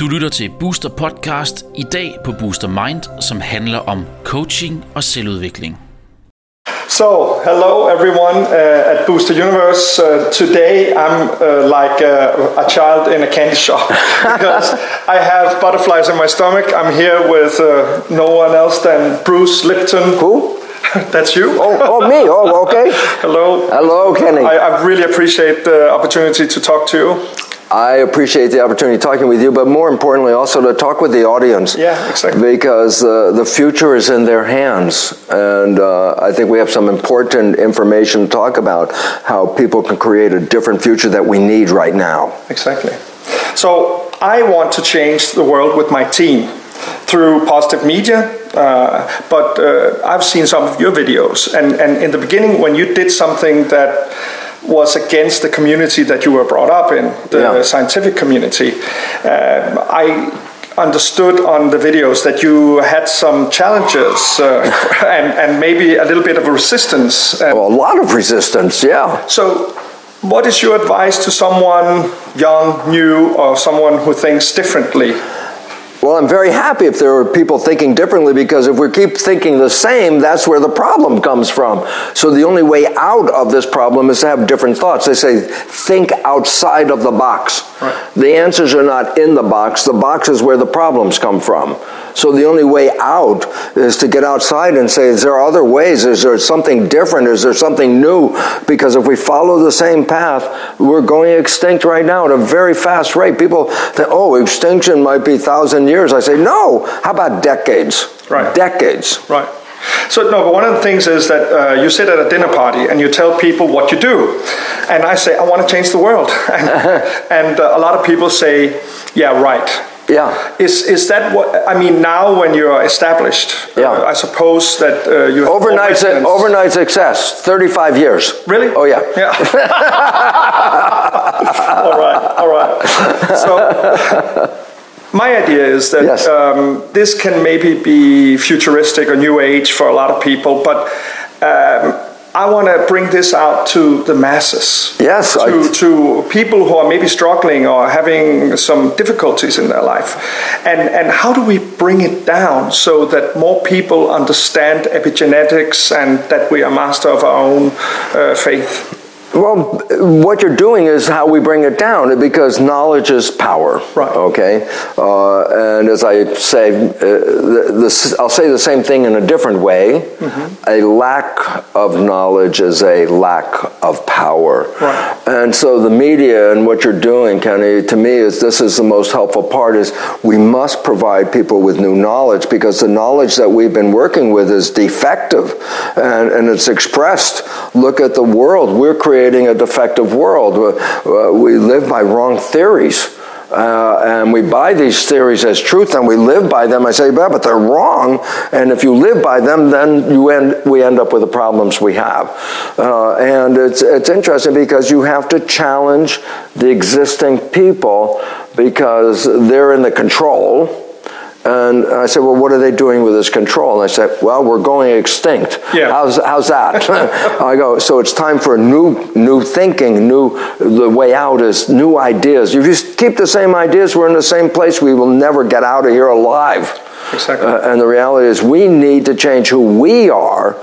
Du lytter til Booster Podcast i dag på Booster Mind, som handler om coaching og selvudvikling. So, hello everyone uh, at Booster Universe. Uh, today I'm uh, like uh, a child in a candy shop because I have butterflies in my stomach. I'm here with uh, no one else than Bruce Lipton. Who? That's you. Oh, oh, me. Oh, okay. Hello. Hello, Kenny. I, I really appreciate the opportunity to talk to you. I appreciate the opportunity talking with you, but more importantly, also to talk with the audience. Yeah, exactly. Because uh, the future is in their hands, and uh, I think we have some important information to talk about how people can create a different future that we need right now. Exactly. So I want to change the world with my team through positive media. Uh, but uh, I've seen some of your videos, and, and in the beginning, when you did something that was against the community that you were brought up in, the Yeah. scientific community, um, I understood on the videos that you had some challenges uh, and, and maybe a little bit of a resistance. Well, a lot of resistance, yeah. so, what is your advice to someone young, new, or someone who thinks differently? Well, I'm very happy if there are people thinking differently because if we keep thinking the same, that's where the problem comes from. So the only way out of this problem is to have different thoughts. They say, think outside of the box. Right. The answers are not in the box, the box is where the problems come from. So the only way out is to get outside and say, is there other ways? Is there something different? Is there something new? Because if we follow the same path, we're going extinct right now at a very fast rate. People think, oh, extinction might be thousand years. I say, no. How about decades? Right. Decades. Right. So no, but one of the things is that uh, you sit at a dinner party and you tell people what you do, and I say I want to change the world, and, and uh, a lot of people say, yeah, right. Yeah. Is is that what I mean? Now, when you're established, Yeah. uh, I suppose that uh, you have Overnight, residents. overnight success, 35 years. Really? Oh, yeah. Yeah. all right. All right. So. My idea is that Yes. um, this can maybe be futuristic or new age for a lot of people, but um, I want to bring this out to the masses. Yes, To, I- to people who are maybe struggling or having some difficulties in their life. And, and how do we bring it down so that more people understand epigenetics and that we are master of our own uh, faith? Well, what you're doing is how we bring it down because knowledge is power. Right. Okay. Uh, and as I say, uh, the, the, I'll say the same thing in a different way. Mm-hmm. A lack of knowledge is a lack of power. Right. And so the media and what you're doing, Kenny, to me is this is the most helpful part is we must provide people with new knowledge because the knowledge that we've been working with is defective and, and it's expressed. Look at the world. We're creating a defective world. Uh, We live by wrong theories. Uh, and we buy these theories as truth and we live by them. I say, yeah, but they're wrong. And if you live by them, then you end, we end up with the problems we have. Uh, and it's, it's interesting because you have to challenge the existing people because they're in the control. And I said, well, what are they doing with this control? And I said, well, we're going extinct. Yeah. How's, how's that? I go, so it's time for new, new thinking, new, the way out is new ideas. If you just keep the same ideas, we're in the same place, we will never get out of here alive. Exactly. Uh, and the reality is we need to change who we are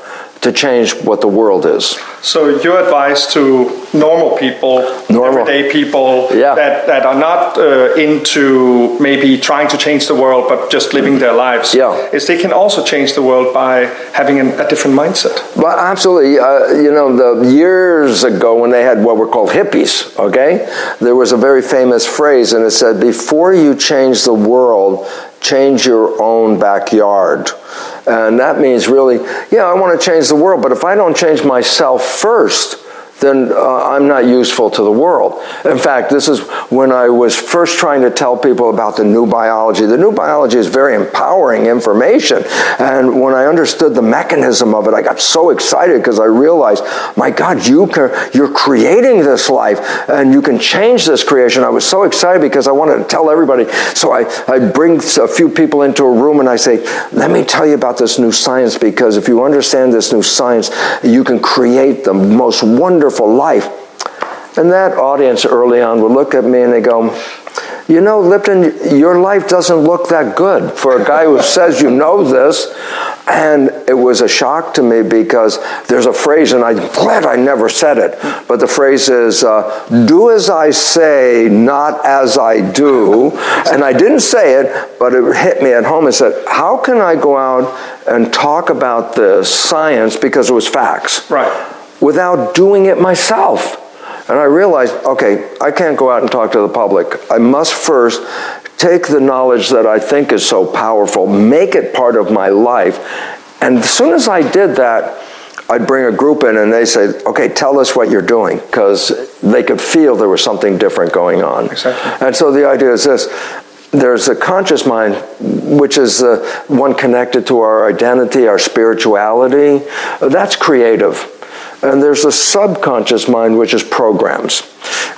to change what the world is. So your advice to normal people, Normal. everyday people Yeah. that, that are not uh, into maybe trying to change the world but just living their lives Yeah. is they can also change the world by having an, a different mindset. Well, absolutely. Uh, you know, the years ago when they had what were called hippies, okay, there was a very famous phrase, and it said, "Before you change the world, change your own backyard." And that means really, yeah, I want to change the world, but if I don't change myself first, then uh, I'm not useful to the world. In fact, this is when I was first trying to tell people about the new biology. The new biology is very empowering information. And when I understood the mechanism of it, I got so excited because I realized, my God, you can, you're creating this life and you can change this creation. I was so excited because I wanted to tell everybody. So I, I bring a few people into a room and I say, let me tell you about this new science because if you understand this new science, you can create the most wonderful life. And that audience early on would look at me and they go, you know, Lipton, your life doesn't look that good for a guy who says you know this. And it was a shock to me because there's a phrase, and I'm glad I never said it, but the phrase is, uh, do as I say, not as I do. And I didn't say it, but it hit me at home and said, how can I go out and talk about the science because it was facts? Right. Without doing it myself. And I realized, okay, I can't go out and talk to the public. I must first take the knowledge that I think is so powerful, make it part of my life. And as soon as I did that, I'd bring a group in and they say, okay, tell us what you're doing, because they could feel there was something different going on. Exactly. And so the idea is this there's a conscious mind, which is the one connected to our identity, our spirituality. That's creative. And there's a subconscious mind, which is programs.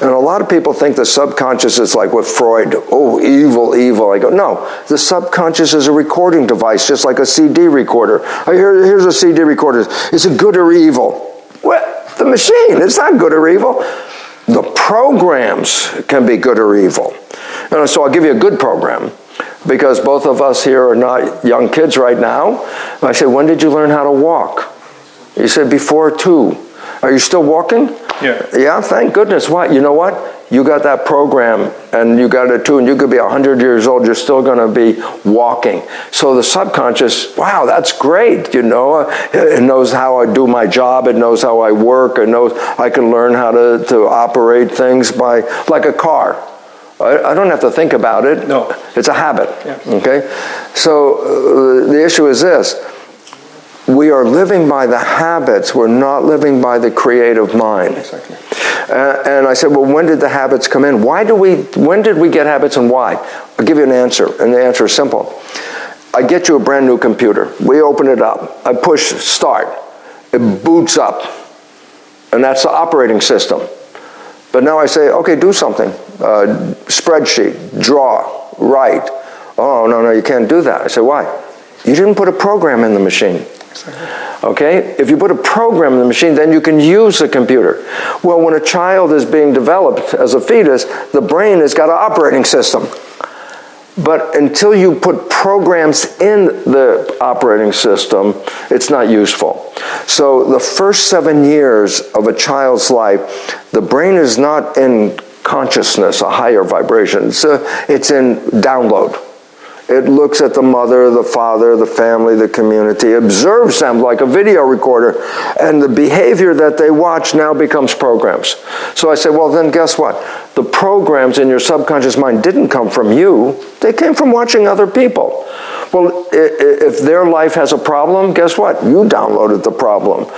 And a lot of people think the subconscious is like what Freud, oh, evil, evil. I go, no, the subconscious is a recording device, just like a CD recorder. Here's a CD recorder. Is it good or evil? Well, the machine, it's not good or evil. The programs can be good or evil. And so I'll give you a good program because both of us here are not young kids right now. I say, when did you learn how to walk? You said before two. Are you still walking? Yeah. Yeah, thank goodness. What? You know what? You got that program and you got it too, and you could be 100 years old, you're still going to be walking. So the subconscious, wow, that's great. You know, it knows how I do my job, it knows how I work, it knows I can learn how to, to operate things by, like a car. I, I don't have to think about it. No. It's a habit. Yeah. Okay? So uh, the issue is this we are living by the habits, we're not living by the creative mind. Exactly. Uh, and I said, well, when did the habits come in? Why do we, when did we get habits and why? I'll give you an answer, and the answer is simple. I get you a brand new computer. We open it up. I push start. It boots up. And that's the operating system. But now I say, okay, do something. Uh, spreadsheet, draw, write. Oh, no, no, you can't do that. I say, why? You didn't put a program in the machine. Okay? If you put a program in the machine, then you can use the computer. Well, when a child is being developed as a fetus, the brain has got an operating system. But until you put programs in the operating system, it's not useful. So the first seven years of a child's life, the brain is not in consciousness, a higher vibration. It's, a, it's in download. It looks at the mother, the father, the family, the community, observes them like a video recorder, and the behavior that they watch now becomes programs. So I say, well, then guess what? The programs in your subconscious mind didn't come from you, they came from watching other people. Well, if their life has a problem, guess what? You downloaded the problem.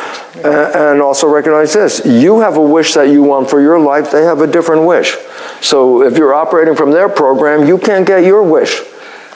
And also recognize this you have a wish that you want for your life, they have a different wish. So if you're operating from their program, you can't get your wish.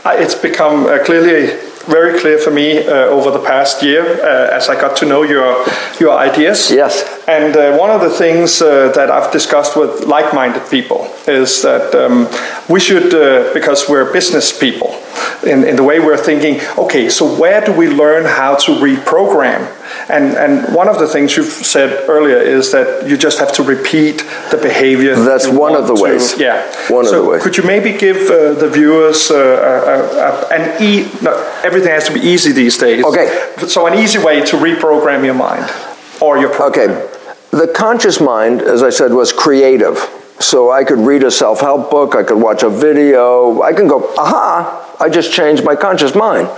Uh, it's become uh, clearly very clear for me uh, over the past year uh, as I got to know your your ideas. Yes. And uh, one of the things uh, that I've discussed with like-minded people is that um, we should, because we're business people, in, in the way we're thinking, okay, so where do we learn how to reprogram? And, and one of the things you've said earlier is that you just have to repeat the behavior. That's you one of the to- ways. Yeah. One of the ways. Could you maybe give uh, the viewers uh, uh, uh, an e? No, everything has to be easy these days. Okay. So an easy way to reprogram your mind or your program. Okay. The conscious mind, as I said, was creative. So I could read a self help book, I could watch a video, I can go, aha, I just changed my conscious mind.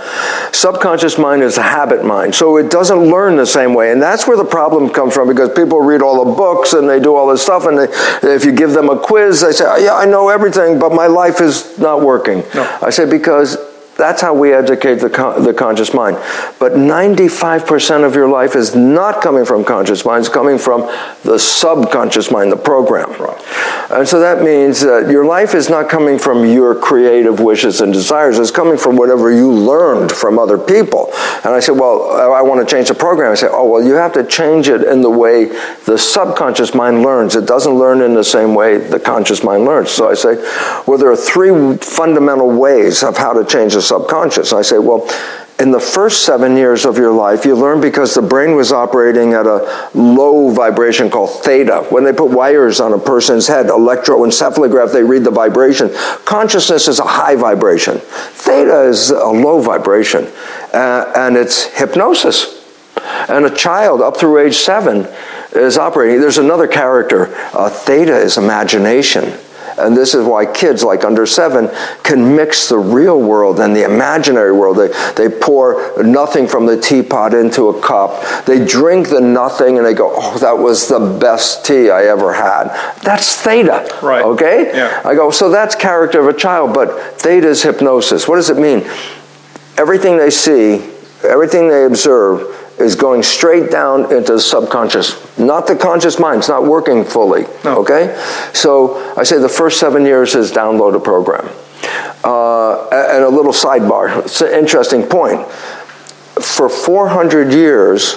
Subconscious mind is a habit mind, so it doesn't learn the same way. And that's where the problem comes from because people read all the books and they do all this stuff, and they, if you give them a quiz, they say, Yeah, I know everything, but my life is not working. No. I say, Because that's how we educate the, the conscious mind. But 95% of your life is not coming from conscious mind, it's coming from the subconscious mind, the program. Right. And so that means that your life is not coming from your creative wishes and desires, it's coming from whatever you learned from other people. And I said, Well, I want to change the program. I said, Oh, well, you have to change it in the way the subconscious mind learns. It doesn't learn in the same way the conscious mind learns. So I say, Well, there are three fundamental ways of how to change the subconscious. I say, Well, in the first seven years of your life, you learn because the brain was operating at a low vibration called theta. When they put wires on a person's head, electroencephalograph, they read the vibration. Consciousness is a high vibration. Theta is a low vibration, uh, and it's hypnosis. And a child up through age seven is operating. There's another character. Uh, theta is imagination. And this is why kids like under seven can mix the real world and the imaginary world. They, they pour nothing from the teapot into a cup. They drink the nothing and they go, oh, that was the best tea I ever had. That's theta. Right. Okay? Yeah. I go, so that's character of a child, but theta is hypnosis. What does it mean? Everything they see, everything they observe, is going straight down into the subconscious, not the conscious mind. It's not working fully. No. Okay? So I say the first seven years is download a program. Uh, and a little sidebar. It's an interesting point. For 400 years,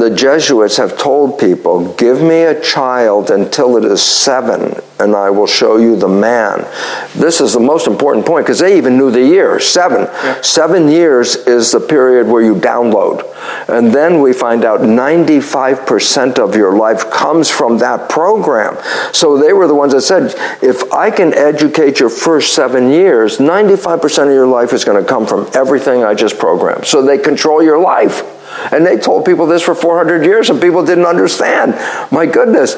the Jesuits have told people, give me a child until it is seven, and I will show you the man. This is the most important point because they even knew the year seven. Yeah. Seven years is the period where you download. And then we find out 95% of your life comes from that program. So they were the ones that said, if I can educate your first seven years, 95% of your life is going to come from everything I just programmed. So they control your life. And they told people this for 400 years and people didn't understand. My goodness,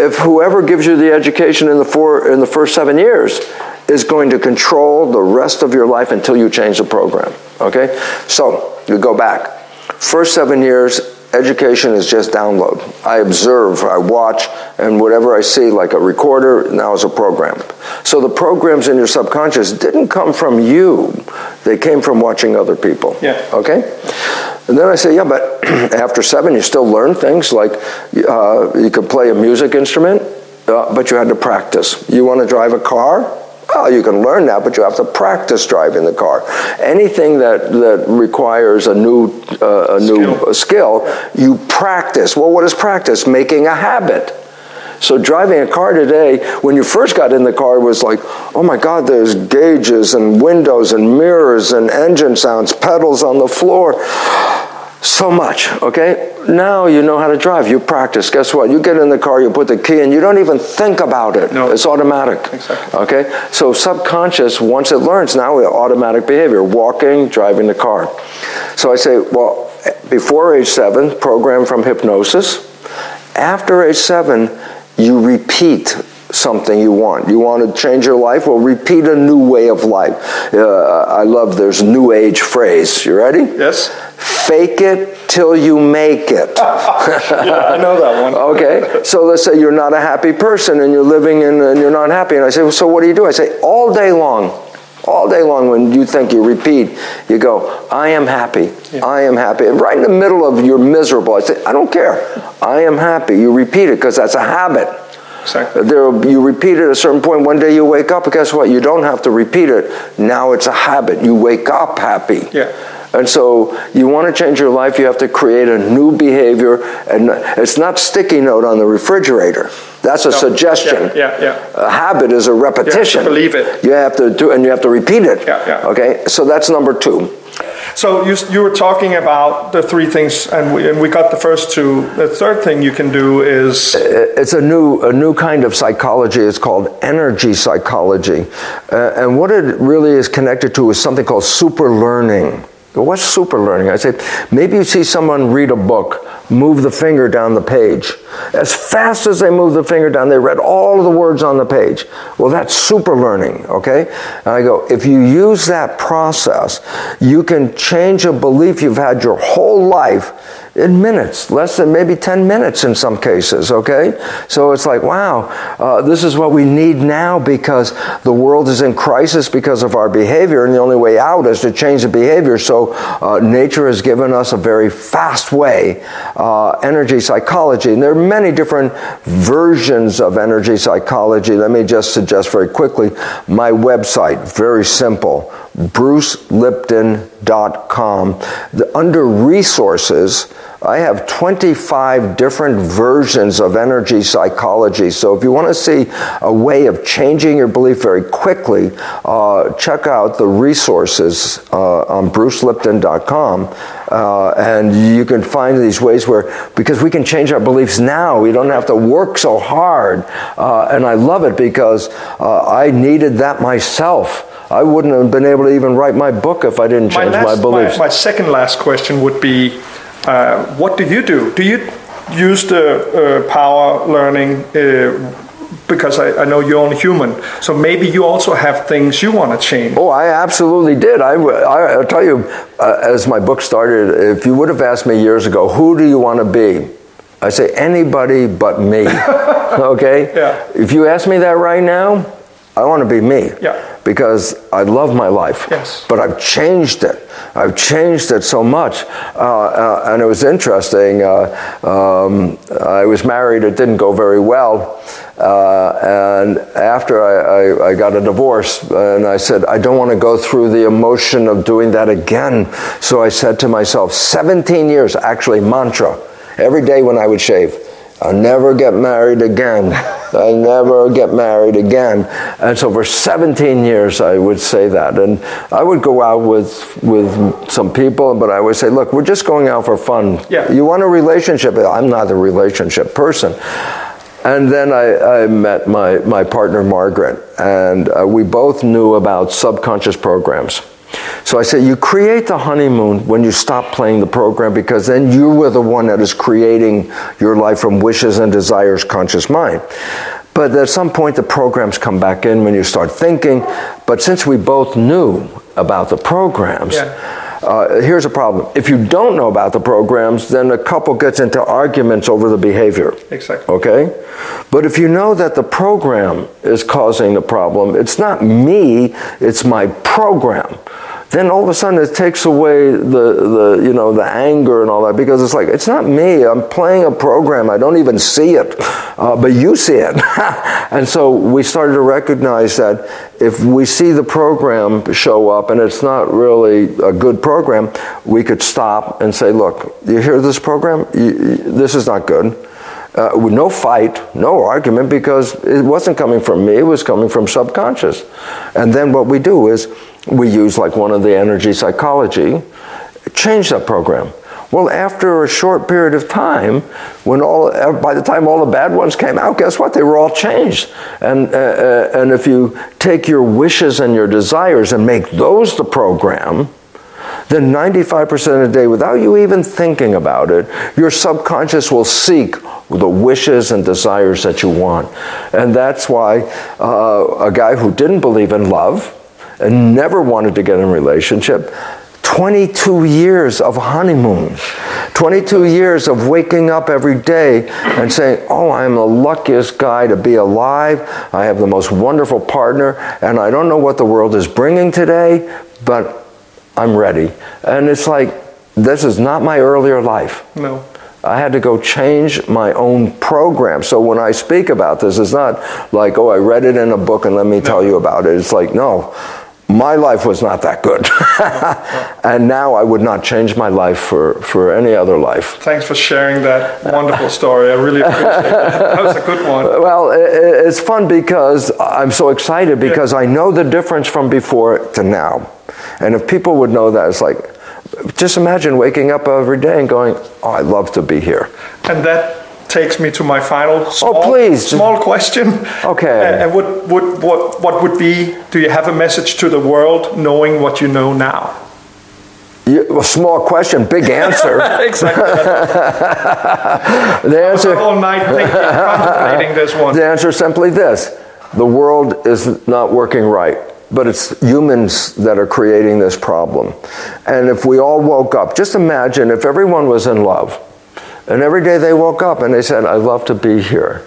if whoever gives you the education in the, four, in the first seven years is going to control the rest of your life until you change the program. Okay? So, you go back. First seven years, education is just download. I observe, I watch, and whatever I see, like a recorder, now is a program. So the programs in your subconscious didn't come from you, they came from watching other people. Yeah. Okay? And then I say, yeah, but after seven, you still learn things like uh, you could play a music instrument, uh, but you had to practice. You want to drive a car? Well, you can learn that, but you have to practice driving the car. Anything that, that requires a new, uh, a new Skill. skill, you practice. Well, what is practice? Making a habit. So driving a car today, when you first got in the car, it was like, oh my God, there's gauges and windows and mirrors and engine sounds, pedals on the floor. So much, okay? Now you know how to drive. You practice. Guess what? You get in the car, you put the key in, you don't even think about it. No. It's automatic. Exactly. Okay? So subconscious, once it learns, now we have automatic behavior, walking, driving the car. So I say, well, before age seven, program from hypnosis. After age seven, you repeat something you want. You want to change your life? Well, repeat a new way of life. Uh, I love there's new age phrase. You ready? Yes? Fake it till you make it. Yeah, I know that one. Okay, so let's say you're not a happy person and you're living in and you're not happy. And I say, well, so what do you do? I say, all day long, all day long when you think you repeat, you go, I am happy, I am happy. And right in the middle of you're miserable, I say, I don't care, I am happy. You repeat it because that's a habit. Exactly. There, you repeat it at a certain point. One day you wake up, and guess what? You don't have to repeat it. Now it's a habit. You wake up happy. Yeah. And so you want to change your life, you have to create a new behavior. And it's not sticky note on the refrigerator. That's a No. suggestion. Yeah, yeah, yeah. A habit is a repetition. believe it. You have to do, and you have to repeat it. Yeah, yeah. Okay, so that's number two. So you, you were talking about the three things, and we, and we got the first two. The third thing you can do is It's a new, a new kind of psychology. It's called energy psychology. Uh, and what it really is connected to is something called super learning. What's super learning? I say, maybe you see someone read a book, move the finger down the page. As fast as they move the finger down, they read all the words on the page. Well, that's super learning, okay? And I go, if you use that process, you can change a belief you've had your whole life in minutes, less than maybe 10 minutes in some cases, okay? So it's like, wow, uh, this is what we need now because the world is in crisis because of our behavior, and the only way out is to change the behavior. So uh, nature has given us a very fast way, uh, energy psychology. And there are many different versions of energy psychology. Let me just suggest very quickly my website, very simple brucelipton.com. The, under resources, I have 25 different versions of energy psychology. So if you want to see a way of changing your belief very quickly, uh, check out the resources uh, on brucelipton.com. Uh, and you can find these ways where, because we can change our beliefs now, we don't have to work so hard. Uh, and I love it because uh, I needed that myself. I wouldn't have been able to even write my book if I didn't change my, last, my beliefs. My, my, second last question would be uh, what do you do? Do you use the uh, power learning? Uh, because I, I, know you're only human, so maybe you also have things you want to change. Oh, I absolutely did. I, I, will tell you, uh, as my book started, if you would have asked me years ago, who do you want to be? I say anybody but me. okay? Yeah. If you ask me that right now, I want to be me. Yeah. Because I love my life. Yes. But I've changed it. I've changed it so much. Uh, uh, and it was interesting. Uh, um, I was married, it didn't go very well. Uh, and after I, I, I, got a divorce, and I said, I don't want to go through the emotion of doing that again. So I said to myself, 17 years, actually, mantra, every day when I would shave. I'll never get married again. I never get married again. And so for 17 years, I would say that. And I would go out with, with some people, but I would say, look, we're just going out for fun. Yeah. You want a relationship? I'm not a relationship person. And then I, I met my, my partner, Margaret, and uh, we both knew about subconscious programs. So I said, you create the honeymoon when you stop playing the program because then you were the one that is creating your life from wishes and desires, conscious mind. But at some point, the programs come back in when you start thinking. But since we both knew about the programs, yeah. Uh, here's a problem. If you don't know about the programs, then a couple gets into arguments over the behavior. Exactly. Okay? But if you know that the program is causing the problem, it's not me, it's my program then all of a sudden it takes away the, the you know the anger and all that because it's like it's not me i'm playing a program i don't even see it uh, but you see it. And so we started to recognize that if we see the program show up and it's not really a good program we could stop and say look you hear this program? You, this is not good. Uh, with no fight, no argument, because it wasn't coming from me, it was coming from subconscious. And then what we do is we use like one of the energy psychology, change that program. Well, after a short period of time, when all by the time all the bad ones came out, guess what? They were all changed. And uh, uh, and if you take your wishes and your desires and make those the program, then 95% of the day, without you even thinking about it, your subconscious will seek the wishes and desires that you want. And that's why uh, a guy who didn't believe in love and never wanted to get in a relationship. 22 years of honeymoon, 22 years of waking up every day and saying, Oh, I'm the luckiest guy to be alive. I have the most wonderful partner, and I don't know what the world is bringing today, but I'm ready. And it's like, this is not my earlier life. No. I had to go change my own program. So when I speak about this, it's not like, oh, I read it in a book and let me no. tell you about it. It's like, no, my life was not that good. and now I would not change my life for, for any other life. Thanks for sharing that wonderful story. I really appreciate it. That was a good one. Well, it's fun because I'm so excited because yeah. I know the difference from before to now. And if people would know that, it's like, just imagine waking up every day and going, oh, I love to be here. And that takes me to my final oh, small, oh, please. small question. Okay. and what, what, what, what would be, do you have a message to the world knowing what you know now? You, a small question, big answer. exactly. the answer. all night thinking, contemplating this one. The answer is simply this: the world is not working right but it's humans that are creating this problem. And if we all woke up, just imagine if everyone was in love, and every day they woke up and they said, I love to be here,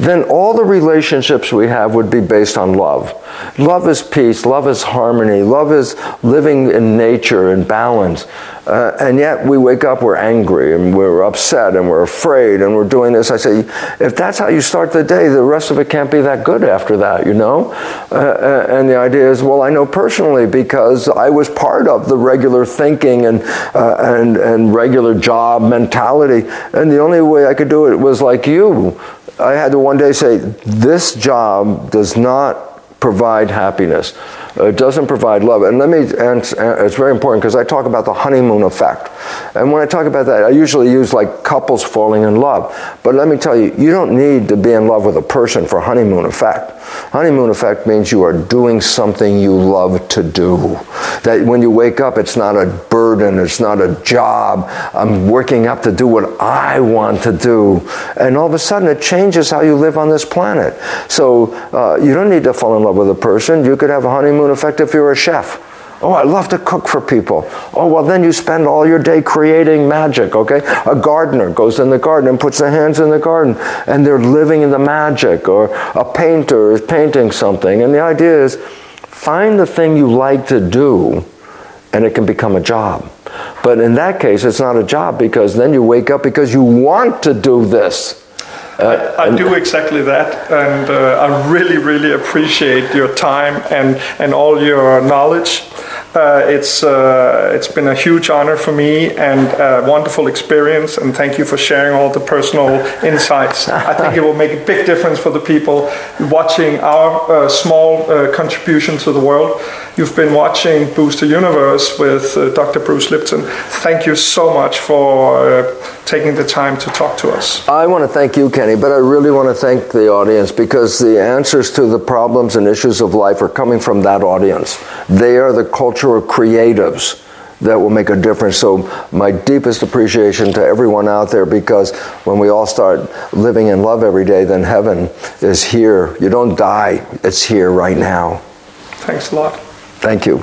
then all the relationships we have would be based on love. Love is peace, love is harmony, love is living in nature and balance. Uh, and yet we wake up, we're angry and we're upset and we're afraid and we're doing this. I say, if that's how you start the day, the rest of it can't be that good after that, you know? Uh, uh and the idea is, well, I know personally because I was part of the regular thinking and, uh, and, and regular job mentality. And the only way I could do it was like you. I had to one day say, this job does not provide happiness. It doesn't provide love. And let me, and it's very important because I talk about the honeymoon effect. And when I talk about that, I usually use like couples falling in love. But let me tell you, you don't need to be in love with a person for honeymoon effect. Honeymoon effect means you are doing something you love to do. That when you wake up, it's not a burden, it's not a job. I'm working up to do what I want to do. And all of a sudden, it changes how you live on this planet. So uh, you don't need to fall in love with a person. You could have a honeymoon effect if you're a chef. Oh, I love to cook for people. Oh, well, then you spend all your day creating magic, okay? A gardener goes in the garden and puts their hands in the garden and they're living in the magic. Or a painter is painting something. And the idea is find the thing you like to do and it can become a job. But in that case, it's not a job because then you wake up because you want to do this. Uh, I, do exactly that, and uh, I really, really appreciate your time and, and all your knowledge. Uh, it's uh, it's been a huge honor for me and a wonderful experience, and thank you for sharing all the personal insights. I think it will make a big difference for the people watching our uh, small uh, contribution to the world. You've been watching Booster Universe with uh, Dr. Bruce Lipton. Thank you so much for uh, taking the time to talk to us. I want to thank you, Kenny, but I really want to thank the audience because the answers to the problems and issues of life are coming from that audience. They are the cultural creatives that will make a difference. So, my deepest appreciation to everyone out there because when we all start living in love every day, then heaven is here. You don't die, it's here right now. Thanks a lot. Thank you.